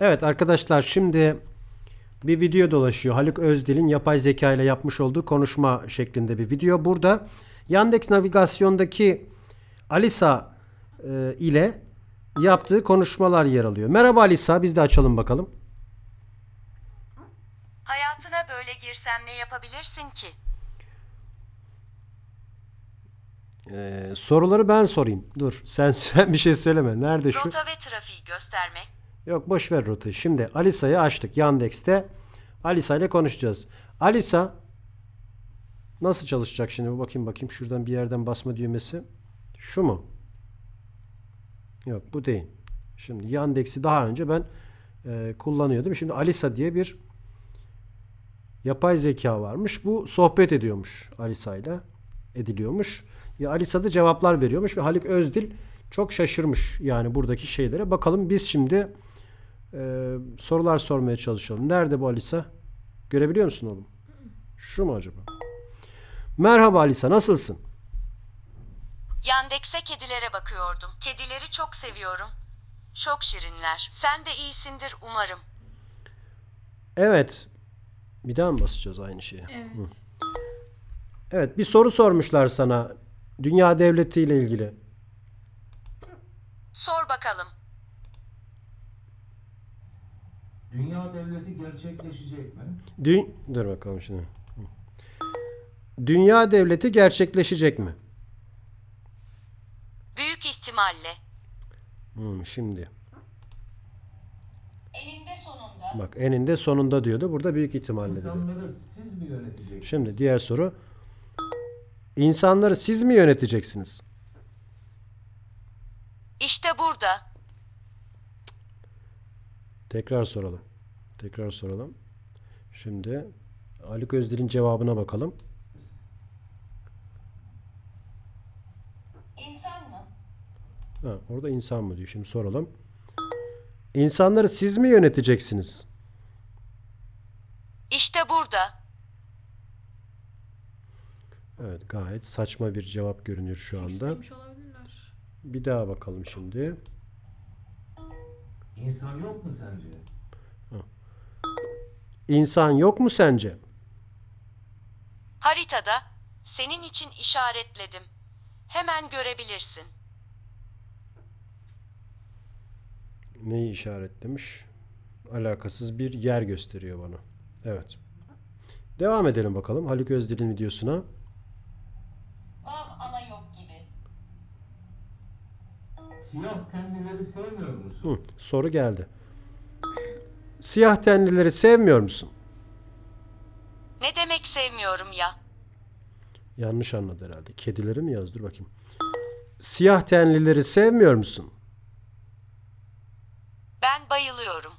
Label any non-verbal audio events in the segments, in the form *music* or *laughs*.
Evet arkadaşlar şimdi bir video dolaşıyor. Haluk Özdil'in yapay zeka ile yapmış olduğu konuşma şeklinde bir video. Burada Yandex navigasyondaki Alisa e, ile yaptığı konuşmalar yer alıyor. Merhaba Alisa biz de açalım bakalım. Hayatına böyle girsem ne yapabilirsin ki? Ee, soruları ben sorayım. Dur sen, *laughs* sen bir şey söyleme. Nerede şu? Rota ve trafiği göstermek. Yok boş ver rotayı. Şimdi Alisa'yı açtık Yandex'te. Alisa ile konuşacağız. Alisa nasıl çalışacak şimdi? Bakayım bakayım. Şuradan bir yerden basma düğmesi. Şu mu? Yok bu değil. Şimdi Yandex'i daha önce ben e, kullanıyordum. Şimdi Alisa diye bir yapay zeka varmış. Bu sohbet ediyormuş Alisa ile. Ediliyormuş. Ya Alisa da cevaplar veriyormuş ve Haluk Özdil çok şaşırmış yani buradaki şeylere. Bakalım biz şimdi e, sorular sormaya çalışalım. Nerede bu Alisa? Görebiliyor musun oğlum? Şu mu acaba? Merhaba Alisa nasılsın? Yandex'e kedilere bakıyordum. Kedileri çok seviyorum. Çok şirinler. Sen de iyisindir umarım. Evet. Bir daha mı basacağız aynı şeye? Evet. Evet bir soru sormuşlar sana. Dünya devletiyle ilgili. Sor bakalım. Dünya devleti gerçekleşecek mi? Dü Dur bakalım şimdi. Dünya devleti gerçekleşecek mi? Büyük ihtimalle. Hmm, şimdi. Eninde sonunda. Bak eninde sonunda diyordu. Burada büyük ihtimalle dedi. İnsanları siz mi yöneteceksiniz? Şimdi diğer soru. İnsanları siz mi yöneteceksiniz? İşte burada. Tekrar soralım. Tekrar soralım. Şimdi Haluk Özdil'in cevabına bakalım. İnsan mı? Ha, orada insan mı diyor. Şimdi soralım. İnsanları siz mi yöneteceksiniz? İşte burada. Evet gayet saçma bir cevap görünüyor şu anda. Bir daha bakalım şimdi. İnsan yok mu sence? İnsan yok mu sence? Haritada senin için işaretledim. Hemen görebilirsin. Neyi işaretlemiş? Alakasız bir yer gösteriyor bana. Evet. Devam edelim bakalım Haluk Özdil'in videosuna. Var ama yok gibi. Siyah tenlileri sevmiyor musun? Hı, soru geldi. Siyah tenlileri sevmiyor musun? Ne demek sevmiyorum ya? Yanlış anladı herhalde. Kedileri mi yazdır bakayım. Siyah tenlileri sevmiyor musun? Ben bayılıyorum.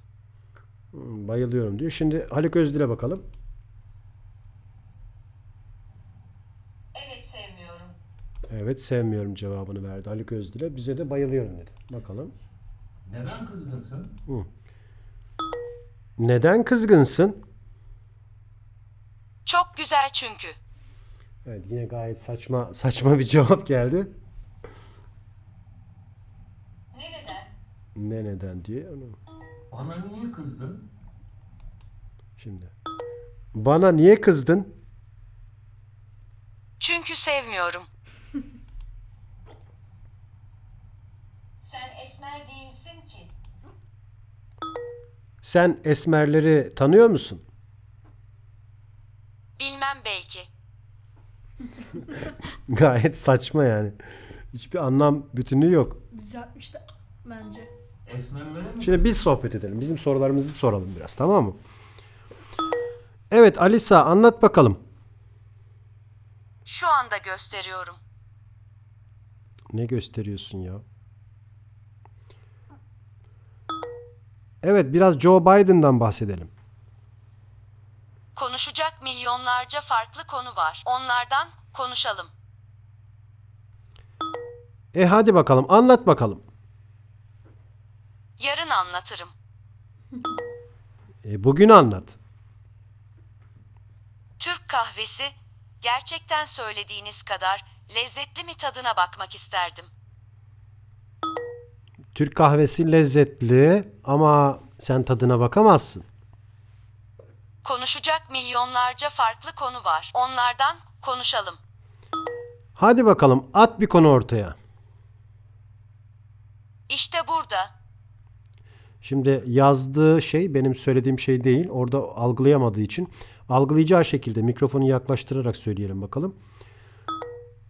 Hı, bayılıyorum diyor. Şimdi Haluk Özdil'e bakalım. Evet sevmiyorum. Evet sevmiyorum cevabını verdi Haluk Özdil'e. Bize de bayılıyorum dedi. Bakalım. Neden kızgınsın? Neden kızgınsın? Çok güzel çünkü. Evet yine gayet saçma saçma bir cevap geldi. Ne neden? Ne neden diye. Onu Bana niye kızdın? şimdi. Bana niye kızdın? Çünkü sevmiyorum. *laughs* Sen esmer değilsin. Sen esmerleri tanıyor musun? Bilmem belki. *laughs* Gayet saçma yani. Hiçbir anlam bütünlüğü yok. Düzeltmiş de bence. Esmerlere mi? Şimdi biz sohbet edelim. Bizim sorularımızı soralım biraz tamam mı? Evet Alisa anlat bakalım. Şu anda gösteriyorum. Ne gösteriyorsun ya? Evet biraz Joe Biden'dan bahsedelim. Konuşacak milyonlarca farklı konu var. Onlardan konuşalım. E hadi bakalım anlat bakalım. Yarın anlatırım. E, bugün anlat. Türk kahvesi gerçekten söylediğiniz kadar lezzetli mi tadına bakmak isterdim. Türk kahvesi lezzetli ama Sen tadına bakamazsın. Konuşacak milyonlarca farklı konu var. Onlardan konuşalım. Hadi bakalım at bir konu ortaya. İşte burada. Şimdi yazdığı şey benim söylediğim şey değil. Orada algılayamadığı için algılayacağı şekilde mikrofonu yaklaştırarak söyleyelim bakalım.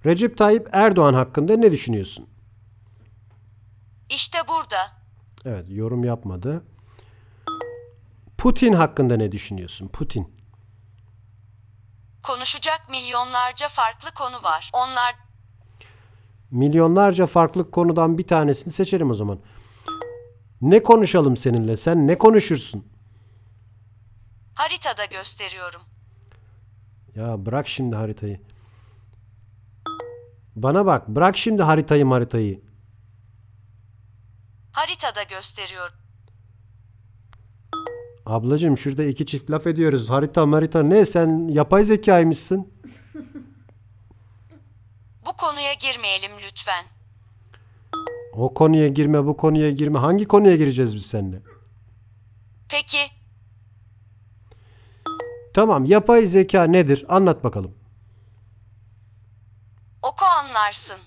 Recep Tayyip Erdoğan hakkında ne düşünüyorsun? İşte burada. Evet yorum yapmadı. Putin hakkında ne düşünüyorsun? Putin. Konuşacak milyonlarca farklı konu var. Onlar Milyonlarca farklı konudan bir tanesini seçelim o zaman. Ne konuşalım seninle? Sen ne konuşursun? haritada gösteriyorum. Ya bırak şimdi haritayı. Bana bak bırak şimdi haritayı haritayı. Haritada gösteriyorum. Ablacığım şurada iki çift laf ediyoruz. Harita marita ne sen yapay zekaymışsın. *laughs* Bu konuya girmeyelim lütfen. O konuya girme bu konuya girme. Hangi konuya gireceğiz biz seninle? Peki, Tamam yapay zeka nedir? Anlat bakalım. oku anlarsın.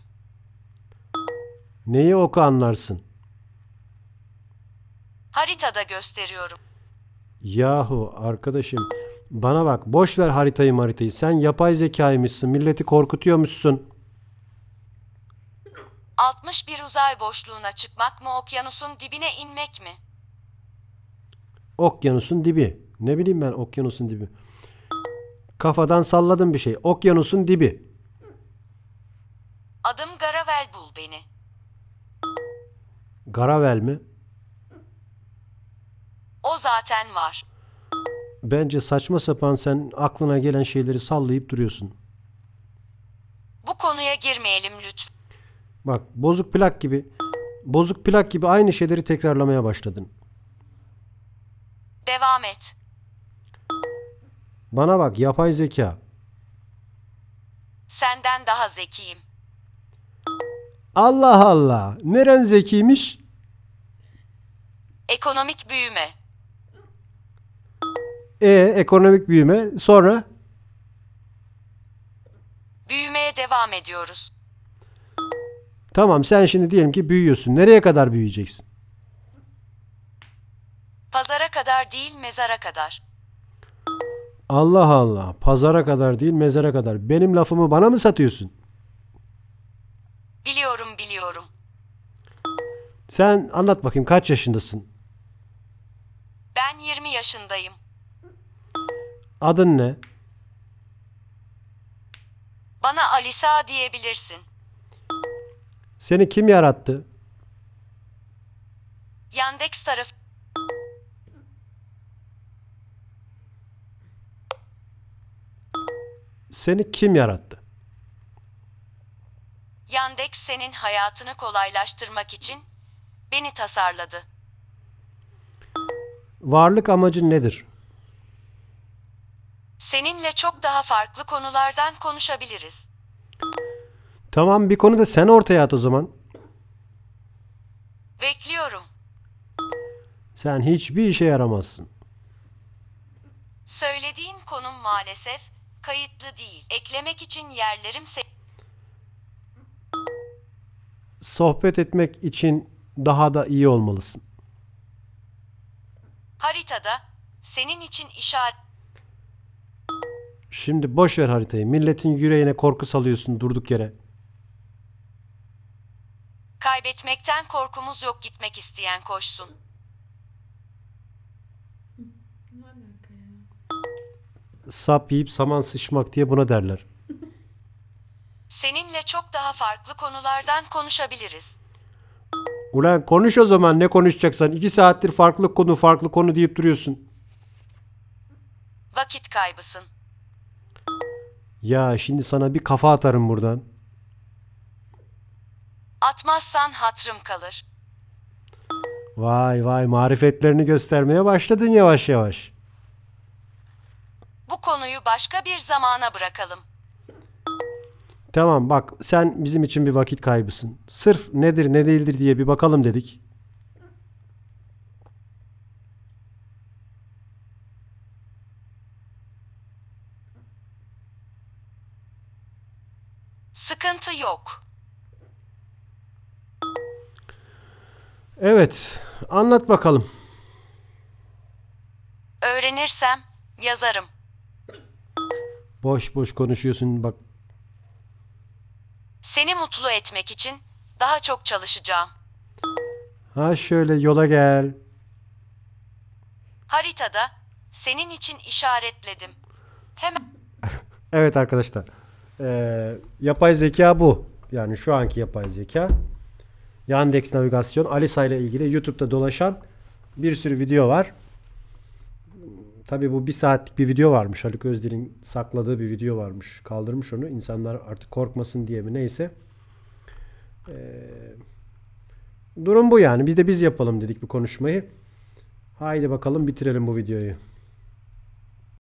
Neyi oku anlarsın? Haritada gösteriyorum. Yahu arkadaşım bana bak boş ver haritayı haritayı. Sen yapay zekaymışsın. Milleti korkutuyormuşsun. 61 uzay boşluğuna çıkmak mı okyanusun dibine inmek mi? Okyanusun dibi. Ne bileyim ben okyanusun dibi. Kafadan salladım bir şey. Okyanusun dibi. Adım Garavel bul beni. Garavel mi? Zaten var. Bence saçma sapan sen aklına gelen şeyleri sallayıp duruyorsun. Bu konuya girmeyelim lütfen. Bak bozuk plak gibi bozuk plak gibi aynı şeyleri tekrarlamaya başladın. Devam et. Bana bak yapay zeka. Senden daha zekiyim. Allah Allah. Neren zekiymiş? Ekonomik büyüme. E ekonomik büyüme sonra Büyümeye devam ediyoruz. tamam sen şimdi diyelim ki büyüyorsun. Nereye kadar büyüyeceksin? Pazara kadar değil mezara kadar. Allah Allah. Pazara kadar değil mezara kadar. Benim lafımı bana mı satıyorsun? Biliyorum biliyorum. Sen anlat bakayım kaç yaşındasın? Ben 20 yaşındayım. Adın ne? Bana Alisa diyebilirsin. Seni kim yarattı? Yandex taraf Seni kim yarattı? Yandex senin hayatını kolaylaştırmak için beni tasarladı. Varlık amacın nedir? Seninle çok daha farklı konulardan konuşabiliriz. Tamam bir konu da sen ortaya at o zaman. Bekliyorum. Sen hiçbir işe yaramazsın. Söylediğin konum maalesef kayıtlı değil. Eklemek için yerlerim se- Sohbet etmek için daha da iyi olmalısın. haritada senin için işaret Şimdi boş ver haritayı. Milletin yüreğine korku salıyorsun durduk yere. kaybetmekten korkumuz yok gitmek isteyen koşsun. Sap yiyip saman sıçmak diye buna derler. Seninle çok daha farklı konulardan konuşabiliriz. Ulan konuş o zaman ne konuşacaksan. iki saattir farklı konu farklı konu deyip duruyorsun. Vakit kaybısın. Ya şimdi sana bir kafa atarım buradan. Atmazsan hatrım kalır. Vay vay marifetlerini göstermeye başladın yavaş yavaş. Bu konuyu başka bir zamana bırakalım. Tamam bak sen bizim için bir vakit kaybısın. Sırf nedir ne değildir diye bir bakalım dedik. Sıkıntı yok. Evet. Anlat bakalım. Öğrenirsem yazarım. Boş boş konuşuyorsun bak. Seni mutlu etmek için daha çok çalışacağım. Ha şöyle yola gel. Haritada senin için işaretledim. Hemen Evet arkadaşlar. Ee, yapay zeka bu. Yani şu anki yapay zeka. Yandex navigasyon Alisa ile ilgili YouTube'da dolaşan bir sürü video var. Tabii bu bir saatlik bir video varmış. Haluk Özdil'in sakladığı bir video varmış. Kaldırmış onu. İnsanlar artık korkmasın diye mi neyse. Ee, durum bu yani. Biz de biz yapalım dedik bu konuşmayı. Haydi bakalım bitirelim bu videoyu.